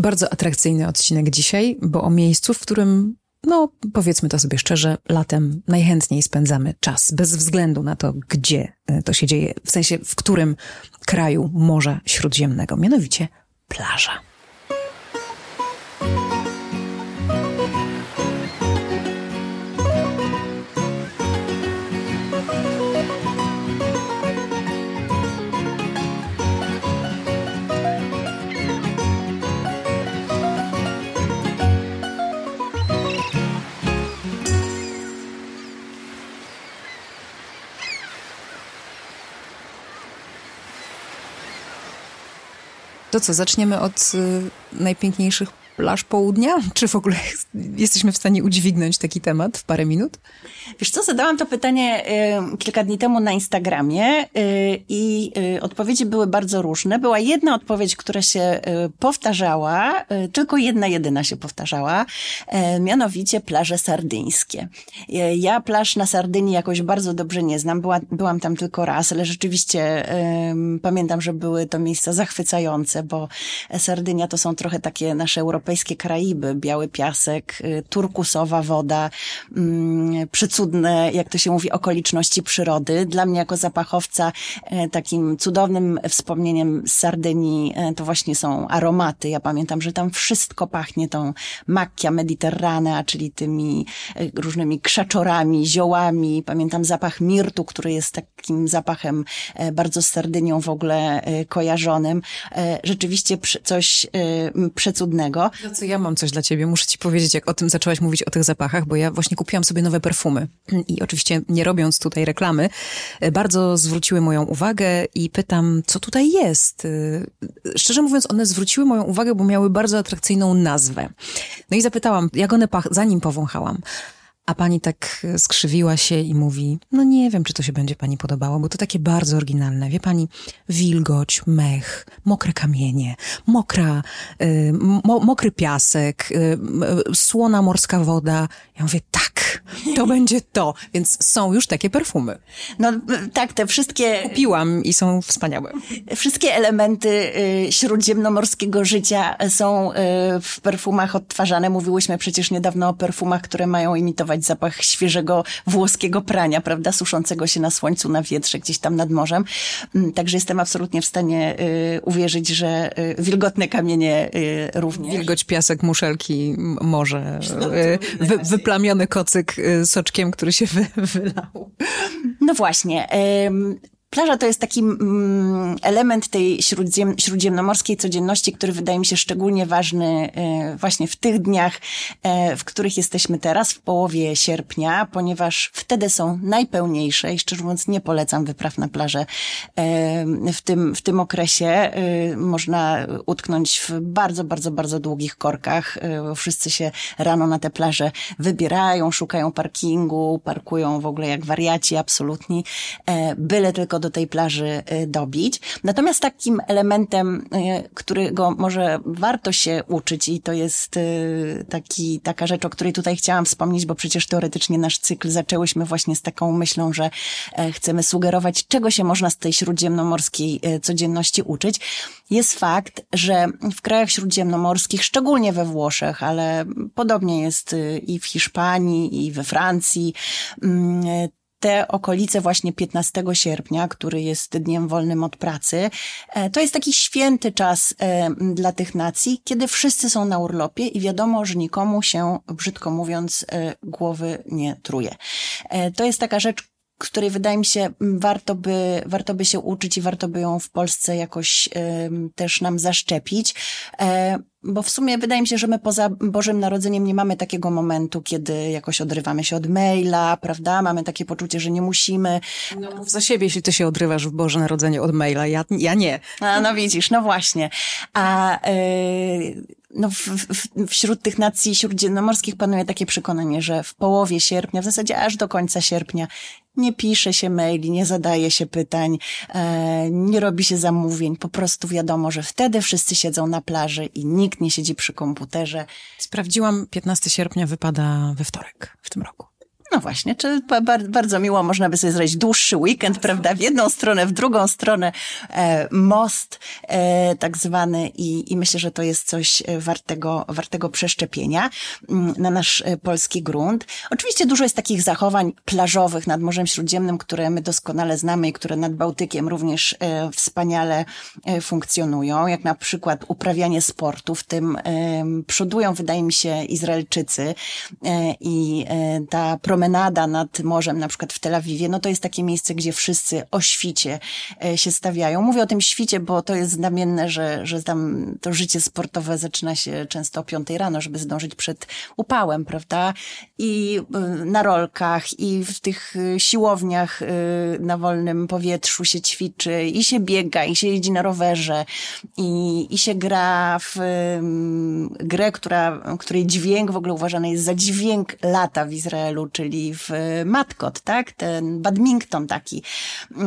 Bardzo atrakcyjny odcinek dzisiaj, bo o miejscu, w którym, no powiedzmy to sobie szczerze, latem najchętniej spędzamy czas, bez względu na to, gdzie e, to się dzieje, w sensie w którym kraju Morza Śródziemnego, mianowicie plaża. To co, zaczniemy od y, najpiękniejszych plaż południa? Czy w ogóle jesteśmy w stanie udźwignąć taki temat w parę minut? Wiesz co, zadałam to pytanie y, kilka dni temu na Instagramie y, i y, odpowiedzi były bardzo różne. Była jedna odpowiedź, która się y, powtarzała, y, tylko jedna jedyna się powtarzała, y, mianowicie plaże sardyńskie. Ja plaż na Sardynii jakoś bardzo dobrze nie znam, Była, byłam tam tylko raz, ale rzeczywiście pamiętam, że były to miejsca zachwycające, bo Sardynia to są trochę takie nasze europejskie Karaiby, biały piasek, turkusowa woda, przecudne, jak to się mówi, okoliczności przyrody. Dla mnie jako zapachowca e, takim cudownym wspomnieniem z Sardynii e, to właśnie są aromaty. Ja pamiętam, że tam wszystko pachnie tą macchia mediterranea, czyli tymi e, różnymi krzaczorami, ziołami. Pamiętam zapach mirtu, który jest takim zapachem bardzo z Sardynią w ogóle kojarzonym. Rzeczywiście coś przecudnego. No co, ja mam coś dla ciebie. Muszę ci powiedzieć, jak o tym zaczęłaś mówić, o tych zapachach, bo ja właśnie kupiłam sobie nowe perfumy. I oczywiście nie robiąc tutaj reklamy, bardzo zwróciły moją uwagę i pytam, co tutaj jest. Szczerze mówiąc, one zwróciły moją uwagę, bo miały bardzo atrakcyjną nazwę. No i zapytałam, jak one pach, zanim powąchałam. A pani tak skrzywiła się i mówi, no nie wiem, czy to się będzie pani podobało, bo to takie bardzo oryginalne. Wie pani, wilgoć, mech, mokre kamienie, mokra, y, mo, mokry piasek, y, słona morska woda. Ja mówię, tak, to będzie to. Więc są już takie perfumy. No tak, te wszystkie... Kupiłam i są wspaniałe. Wszystkie elementy y, śródziemnomorskiego życia są y, w perfumach odtwarzane. Mówiłyśmy przecież niedawno o perfumach, które mają imitować zapach świeżego włoskiego prania, prawda, suszącego się na słońcu, na wietrze, gdzieś tam nad morzem. Mm, także jestem absolutnie w stanie y, uwierzyć, że y, wilgotne kamienie y, również. Wilgoć, piasek, muszelki, morze, y, wy, wyplamiony kocyk y, soczkiem, który się wy, wylał. No właśnie. Plaża to jest taki mm, element tej śródziem, śródziemnomorskiej codzienności, który wydaje mi się szczególnie ważny e, właśnie w tych dniach, e, w których jesteśmy teraz, w połowie sierpnia, ponieważ wtedy są najpełniejsze i szczerze mówiąc nie polecam wypraw na plażę e, w tym, w tym okresie. Można utknąć w bardzo, bardzo, bardzo długich korkach. Wszyscy się rano na te plaże wybierają, szukają parkingu, parkują w ogóle jak wariaci absolutni. Byle tylko do tej plaży y, dobić. Natomiast takim elementem, y, którego może warto się uczyć i to jest y, taki, taka rzecz, o której tutaj chciałam wspomnieć, bo przecież teoretycznie nasz cykl zaczęłyśmy właśnie z taką myślą, że e, chcemy sugerować, czego się można z tej śródziemnomorskiej codzienności uczyć, jest fakt, że w krajach śródziemnomorskich, szczególnie we Włoszech, ale podobnie jest i w Hiszpanii, i we Francji, mm, te okolice właśnie 15 sierpnia, który jest dniem wolnym od pracy, e, to jest taki święty czas e, dla tych nacji, kiedy wszyscy są na urlopie i wiadomo, że nikomu się, brzydko mówiąc, e, głowy nie truje. To jest taka rzecz, której wydaje mi się warto by, warto by się uczyć i warto by ją w Polsce jakoś y, też nam zaszczepić. E, bo w sumie wydaje mi się, że my poza Bożym Narodzeniem nie mamy takiego momentu, kiedy jakoś odrywamy się od maila, prawda? Mamy takie poczucie, że nie musimy. No, za siebie, jeśli ty się odrywasz w Boże Narodzenie od maila, ja, ja nie. A, no widzisz, no właśnie. A yy, no w, w, wśród tych nacji śródziemnomorskich panuje takie przekonanie, że w połowie sierpnia, w zasadzie aż do końca sierpnia, nie pisze się maili, nie zadaje się pytań, e, nie robi się zamówień. Po prostu wiadomo, że wtedy wszyscy siedzą na plaży i nikt nie siedzi przy komputerze. Sprawdziłam, 15 sierpnia wypada we wtorek w tym roku. No właśnie, czy bardzo miło, można by sobie zrobić dłuższy weekend, prawda, w jedną stronę, w drugą stronę, e, most e, tak zwany i, i myślę, że to jest coś e, wartego, wartego przeszczepienia mm, na nasz polski grunt. Oczywiście dużo jest takich zachowań plażowych nad Morzem Śródziemnym, które my doskonale znamy i które nad Bałtykiem również wspaniale funkcjonują, jak na przykład uprawianie sportu, w tym przodują, wydaje mi się, Izraelczycy i ta promocja promenada nad morzem, na przykład w Tel Awiwie, no to jest takie miejsce, gdzie wszyscy o świcie e, się stawiają. Mówię o tym świcie, bo to jest znamienne, że, że tam to życie sportowe zaczyna się często o piątej rano, żeby zdążyć przed upałem, prawda? I e, na rolkach, i w tych e, siłowniach na wolnym powietrzu się ćwiczy, i się biega, i się jeździ na rowerze, i, i się gra w grę, która, której dźwięk w ogóle uważany jest za dźwięk lata w Izraelu, czyli czyli w Matkot, tak? Ten badminton taki,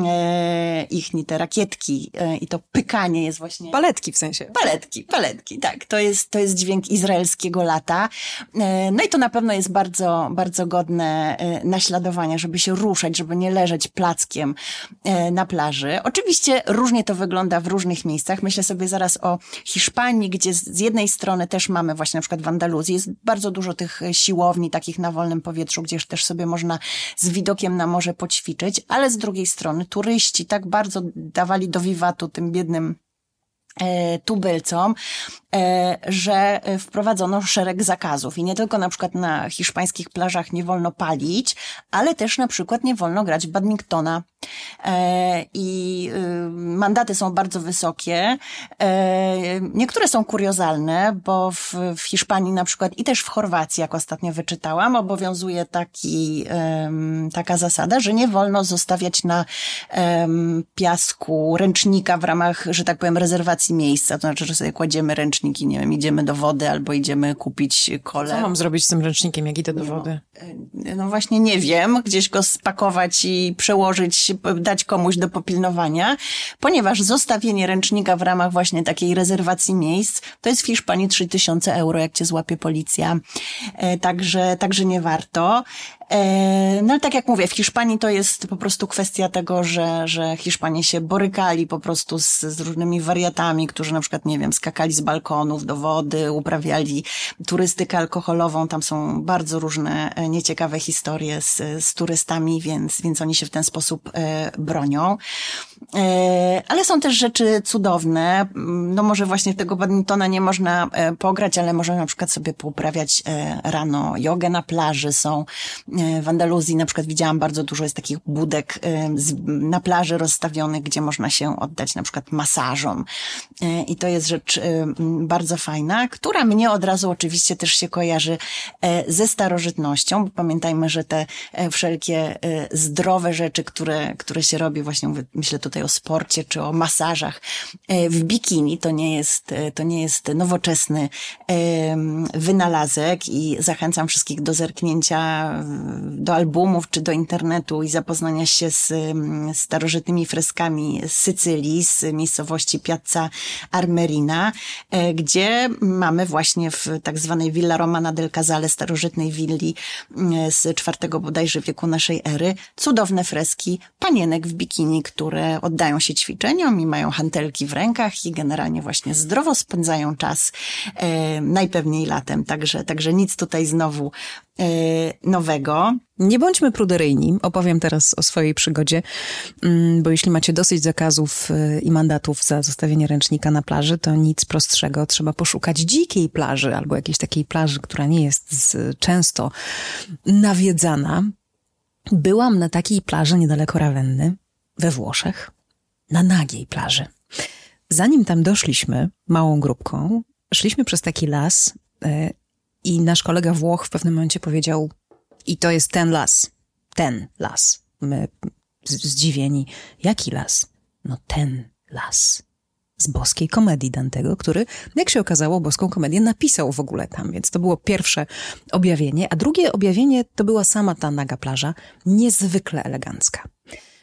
e, ichni te rakietki e, i to pykanie jest właśnie... Paletki w sensie. Paletki, paletki, tak. To jest, to jest dźwięk izraelskiego lata. E, no i to na pewno jest bardzo, bardzo godne e, naśladowania, żeby się ruszać, żeby nie leżeć plackiem e, na plaży. Oczywiście różnie to wygląda w różnych miejscach. Myślę sobie zaraz o Hiszpanii, gdzie z jednej strony też mamy właśnie na przykład w Andaluzji, jest bardzo dużo tych siłowni takich na wolnym powietrzu, gdzie też sobie można z widokiem na morze poćwiczyć, ale z drugiej strony turyści tak bardzo dawali do wiwatu tym biednym e, tubylcom, że wprowadzono szereg zakazów i nie tylko na przykład na hiszpańskich plażach nie wolno palić, ale też na przykład nie wolno grać badmintona. E, I y, mandaty są bardzo wysokie. E, niektóre są kuriozalne, bo w, w Hiszpanii na przykład i też w Chorwacji, jak ostatnio wyczytałam, obowiązuje taki, taka zasada, że nie wolno zostawiać na piasku ręcznika w ramach, że tak powiem, rezerwacji miejsca. To znaczy, że sobie kładziemy ręcznik ręczniki, nie wiem, idziemy do wody albo idziemy kupić kole. Co mam zrobić z tym ręcznikiem, jak idę do wody? No, no właśnie nie wiem, gdzieś go spakować i przełożyć, dać komuś do popilnowania, ponieważ zostawienie ręcznika w ramach właśnie takiej rezerwacji miejsc, to jest w Hiszpanii 3000 euro, jak cię złapie policja. E, także, także nie warto. E, no ale tak jak mówię, w Hiszpanii to jest po prostu kwestia tego, że, że Hiszpanie się borykali po prostu z, z różnymi wariatami, którzy na przykład, nie wiem, skakali z balkonów do wody, uprawiali turystykę alkoholową. Tam są bardzo różne e, nieciekawe historie z, z turystami, więc, więc oni się w ten sposób e, bronią. Ale są też rzeczy cudowne. No może właśnie tego badmintona nie można pograć, ale można na przykład sobie pouprawiać rano jogę na plaży. Są w Andaluzji na przykład widziałam bardzo dużo jest takich budek na plaży rozstawionych, gdzie można się oddać na przykład masażom. I to jest rzecz bardzo fajna, która mnie od razu oczywiście też się kojarzy ze starożytnością, bo pamiętajmy, że te wszelkie zdrowe rzeczy, które, które się robi właśnie, myślę tutaj o sporcie czy o masażach e, w bikini. To nie jest, e, to nie jest nowoczesny wynalazek i zachęcam wszystkich do zerknięcia do albumów czy do internetu i zapoznania się z starożytnymi freskami z Sycylii, z miejscowości Piazza Armerina, e, gdzie mamy właśnie w tak zwanej Villa Romana del Casale, starożytnej willi z czwartego bodajże wieku naszej ery, cudowne freski panienek w bikini, które oddają się ćwiczeniom i mają hantelki w rękach i generalnie właśnie zdrowo spędzają czas, e, najpewniej latem. Także, także nic tutaj znowu nowego. Nie bądźmy pruderyjni. Opowiem teraz o swojej przygodzie, mm, bo jeśli macie dosyć zakazów e, i mandatów za zostawienie ręcznika na plaży, to nic prostszego. Trzeba poszukać dzikiej plaży albo jakiejś takiej plaży, która nie jest często nawiedzana. Byłam na takiej plaży niedaleko Rawenny we Włoszech, na nagiej plaży. Zanim tam doszliśmy, małą grupką, szliśmy przez taki las yy, i nasz kolega Włoch w pewnym momencie powiedział: I to jest ten las, ten las. My zdziwieni: Jaki las? No ten las. Z boskiej komedii Dantego, który, jak się okazało, boską komedię napisał w ogóle tam, więc to było pierwsze objawienie. A drugie objawienie to była sama ta naga plaża, niezwykle elegancka.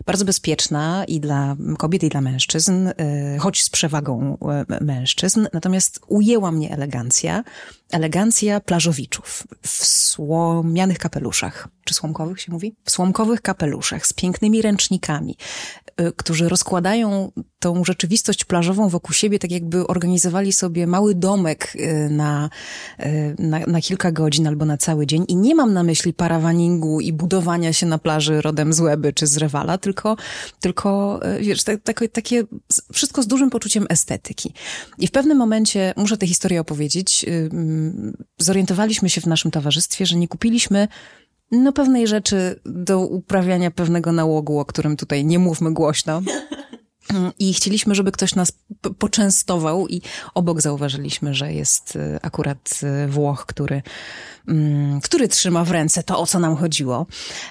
Bardzo bezpieczna i dla kobiet, i dla mężczyzn, y, choć z przewagą y, mężczyzn. Natomiast ujęła mnie elegancja, elegancja plażowiczów w słomianych kapeluszach. Czy słomkowych się mówi? W słomkowych kapeluszach z pięknymi ręcznikami, y, którzy rozkładają tą rzeczywistość plażową wokół siebie, tak jakby organizowali sobie mały domek na, na, na kilka godzin albo na cały dzień. I nie mam na myśli parawaningu i budowania się na plaży rodem z Łeby czy z Rewala, tylko, tylko wiesz, tak, tak, takie wszystko z dużym poczuciem estetyki. I w pewnym momencie, muszę tę historię opowiedzieć, zorientowaliśmy się w naszym towarzystwie, że nie kupiliśmy no pewnej rzeczy do uprawiania pewnego nałogu, o którym tutaj nie mówmy głośno. I chcieliśmy, żeby ktoś nas poczęstował i obok zauważyliśmy, że jest y, akurat y, Włoch, który, mm, który trzyma w ręce to, o co nam chodziło.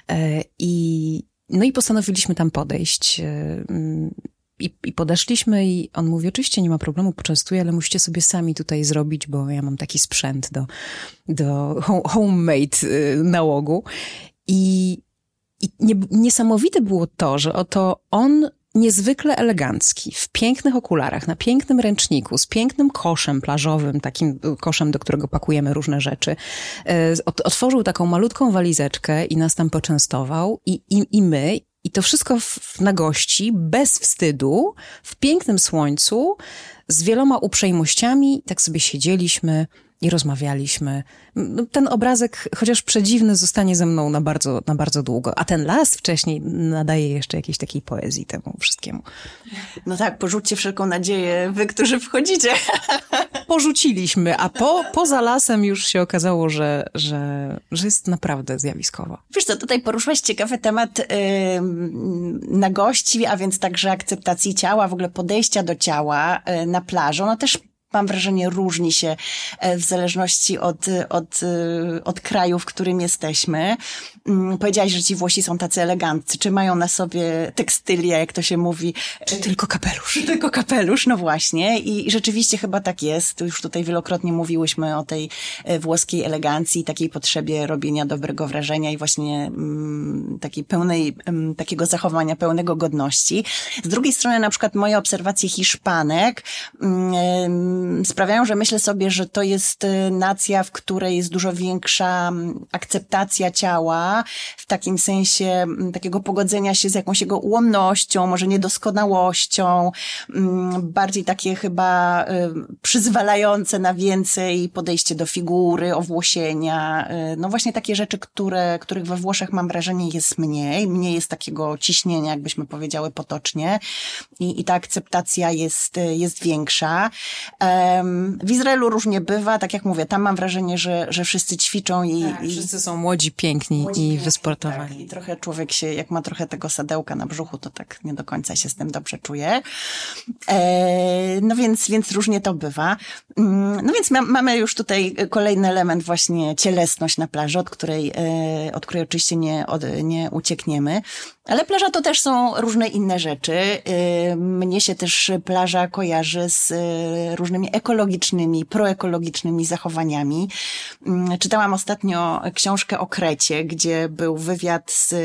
E, I, no i postanowiliśmy tam podejść. E, mm, i, I podeszliśmy i on mówi, oczywiście nie ma problemu, poczęstuję, ale musicie sobie sami tutaj zrobić, bo ja mam taki sprzęt do, do homemade y, nałogu. I, i nie, niesamowite było to, że oto on niezwykle elegancki, w pięknych okularach, na pięknym ręczniku, z pięknym koszem plażowym, takim koszem, do którego pakujemy różne rzeczy. Y, otworzył taką malutką walizeczkę i nas tam poczęstował i, i, i my, i to wszystko w, na gości, bez wstydu, w pięknym słońcu, z wieloma uprzejmościami. Tak sobie siedzieliśmy i rozmawialiśmy. Ten obrazek, chociaż przedziwny, zostanie ze mną na bardzo, na bardzo długo. A ten las wcześniej nadaje jeszcze jakiejś takiej poezji temu wszystkiemu. No tak, porzućcie wszelką nadzieję, wy, którzy wchodzicie. Porzuciliśmy, a po, poza lasem już się okazało, że, że, że jest naprawdę zjawiskowo. Wiesz co, tutaj poruszyłeś ciekawy temat yy, na gości, a więc także akceptacji ciała, w ogóle podejścia do ciała yy, na plaży. No też mam wrażenie, różni się e, w zależności od, od, e, od kraju, w którym jesteśmy. Mm, powiedziałaś, że ci Włosi są tacy eleganccy. Czy mają na sobie tekstylia, jak to się mówi? Czy tylko kapelusz? Czy tylko kapelusz, no właśnie. I rzeczywiście chyba tak jest. Już tutaj wielokrotnie mówiłyśmy o tej e, włoskiej elegancji, takiej potrzebie robienia dobrego wrażenia i właśnie mm, takiej pełnej, mm, takiego zachowania pełnego godności. Z drugiej strony na przykład moje obserwacje Hiszpanek sprawiają, że myślę sobie, że to jest y, nacja, w której jest dużo większa akceptacja ciała, w takim sensie mm, takiego pogodzenia się z jakąś jego ułomnością, może niedoskonałością, mm, bardziej takie chyba y, przyzwalające na więcej podejście do figury, owłosienia, y, no właśnie takie rzeczy, które, których we Włoszech mam wrażenie jest mniej, mniej jest takiego ciśnienia, jakbyśmy powiedziały potocznie. I, i ta akceptacja jest, jest większa. W Izraelu różnie bywa, tak jak mówię, tam mam wrażenie, że, że wszyscy ćwiczą i, tak, i... wszyscy są młodzi, piękni. młodzi, i piękni, wysportowani. Tak. I trochę człowiek się, jak ma trochę tego sadełka na brzuchu, to tak nie do końca się z tym dobrze czuje. E, no więc, więc różnie to bywa. Mm, no więc ma, mamy już tutaj kolejny element właśnie cielesność na plaży, od której, e, od której oczywiście nie, od, nie uciekniemy. Ale plaża to też są różne inne rzeczy. E, mnie się też plaża kojarzy z e, różnymi ekologicznymi, proekologicznymi zachowaniami. Mm, czytałam ostatnio książkę o Krecie, gdzie był wywiad z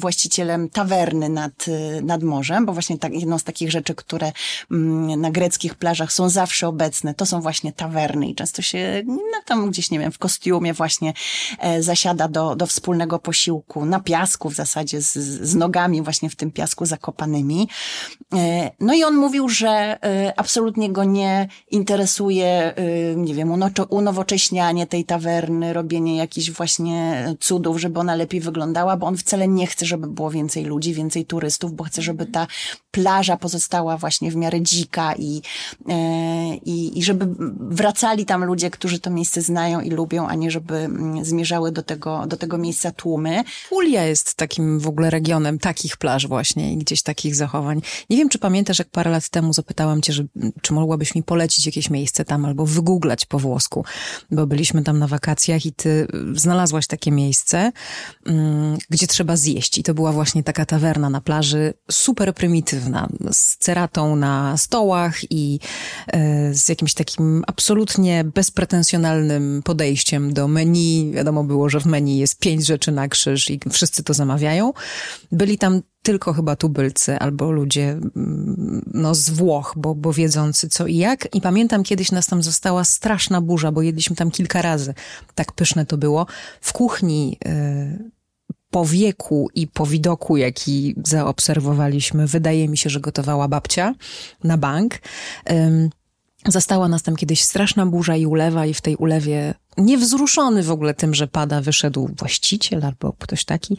właścicielem tawerny nad, nad morzem, bo właśnie tak, jedną z takich rzeczy, które mm, na greckich plażach są zawsze obecne, to są właśnie tawerny i często się no, tam gdzieś, nie wiem, w kostiumie właśnie e, zasiada do, do wspólnego posiłku, na piasku w zasadzie, z, z nogami właśnie w tym piasku zakopanymi. E, no i on mówił, że e, absolutnie go nie interesuje, y, nie wiem, unowocześnianie tej tawerny, robienie jakichś właśnie cudów, żeby ona lepiej wyglądała, bo on wcale nie chce, żeby było więcej ludzi, więcej turystów, bo chce, żeby ta plaża pozostała właśnie w miarę dzika i, e, i, i żeby wracali tam ludzie, którzy to miejsce znają i lubią, a nie żeby mm, zmierzały do tego, do tego miejsca tłumy. Ulia jest takim w ogóle regionem takich plaż właśnie i gdzieś takich zachowań. Nie wiem, czy pamiętasz, jak parę lat temu zapytałam cię, że, czy mogłabyś mi polecić jakieś miejsce tam albo wygooglać po włosku, bo byliśmy tam na wakacjach i ty znalazłaś takie miejsce, mm, gdzie trzeba zjeść i to była właśnie taka tawerna na plaży, super prymitywna, z ceratą na stołach i e, z jakimś takim absolutnie bezpretensjonalnym podejściem do menu. Wiadomo było, że w menu jest pięć rzeczy na krzyż i wszyscy to zamawiają. Byli tam tylko chyba tubylcy albo ludzie mm, no, z Włoch, bo, bo wiedzący co i jak. I pamiętam kiedyś nas tam została straszna burza, bo jedliśmy tam kilka razy. Tak pyszne to było. W kuchni y, po wieku i po widoku, jaki zaobserwowaliśmy, wydaje mi się, że gotowała babcia na bank. Zastała nas tam kiedyś straszna burza i ulewa i w tej ulewie, niewzruszony w ogóle tym, że pada, wyszedł właściciel albo ktoś taki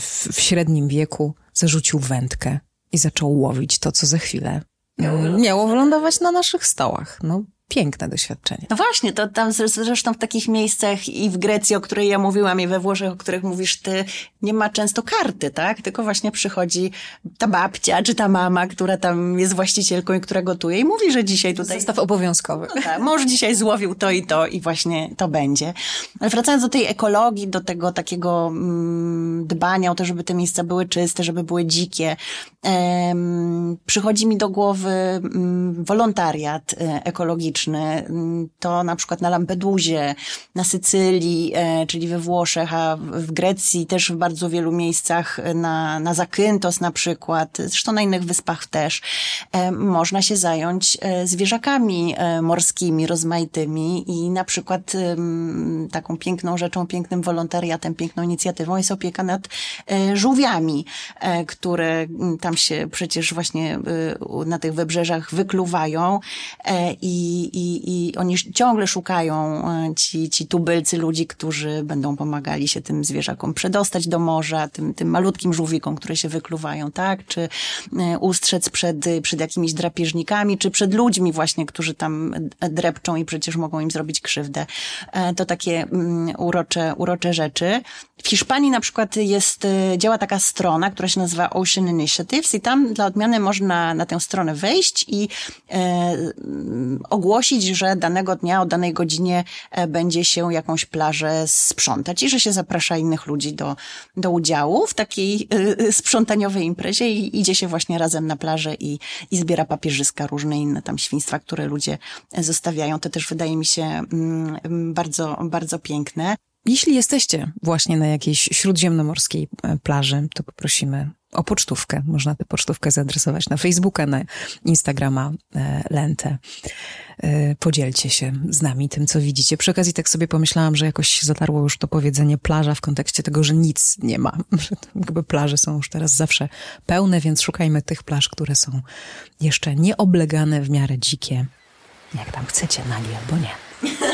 w, w średnim wieku, zarzucił wędkę i zaczął łowić to, co za chwilę miało wylądować na naszych stołach. No, piękne doświadczenie. No właśnie, to tam zresztą w takich miejscach i w Grecji, o której ja mówiłam, i we Włoszech, o których mówisz ty, nie ma często karty, tak? Tylko właśnie przychodzi ta babcia, czy ta mama, która tam jest właścicielką i która gotuje i mówi, że dzisiaj tutaj... Zestaw obowiązkowy. No tak, mąż dzisiaj złowił to i to i właśnie to będzie. Ale wracając do tej ekologii, do tego takiego mm, dbania o to, żeby te miejsca były czyste, żeby były dzikie, em, przychodzi mi do głowy mm, wolontariat e, ekologiczny, Mm, to na przykład na Lampedusie, na Sycylii, e, czyli we Włoszech, a w Grecji też w bardzo wielu miejscach, e, na, na Zakynthos na przykład, zresztą na innych wyspach też, e, można się zająć zwierzakami morskimi, rozmaitymi i na przykład taką piękną rzeczą, pięknym wolontariatem, piękną inicjatywą jest opieka nad żółwiami, które tam się przecież właśnie na tych wybrzeżach wykluwają i, i, i oni ciągle szukają, e, ci, ci tubylcy ludzi, którzy będą pomagali się tym zwierzakom przedostać do morza, tym, tym malutkim żółwikom, które się wykluwają, tak? Czy e, ustrzec przed, przed jakimiś drapieżnikami, czy przed ludźmi właśnie, którzy tam drepczą i przecież mogą im zrobić krzywdę. E, to takie mm, urocze, urocze rzeczy. W Hiszpanii na przykład jest, działa taka strona, która się nazywa Ocean Initiatives i tam dla odmiany można na tę stronę wejść i e, ogłosić ogłosić, że danego dnia o danej godzinie e, będzie się jakąś plażę sprzątać i że się zaprasza innych ludzi do, do udziału w takiej y, sprzątaniowej imprezie i idzie się właśnie razem na plażę i, i zbiera papierzyska, różne inne tam świństwa, które ludzie zostawiają. To też wydaje mi się mm, bardzo, bardzo piękne. Jeśli jesteście właśnie na jakiejś śródziemnomorskiej plaży, to poprosimy o pocztówkę. Można tę pocztówkę zaadresować na Facebooka, na Instagrama e, Lentę. E, podzielcie się z nami tym, co widzicie. Przy okazji tak sobie pomyślałam, że jakoś zatarło już to powiedzenie plaża w kontekście tego, że nic nie ma. Że jakby plaże są już teraz zawsze pełne, więc szukajmy tych plaż, które są jeszcze nieoblegane, w miarę dzikie. Jak tam chcecie, nagie albo nie.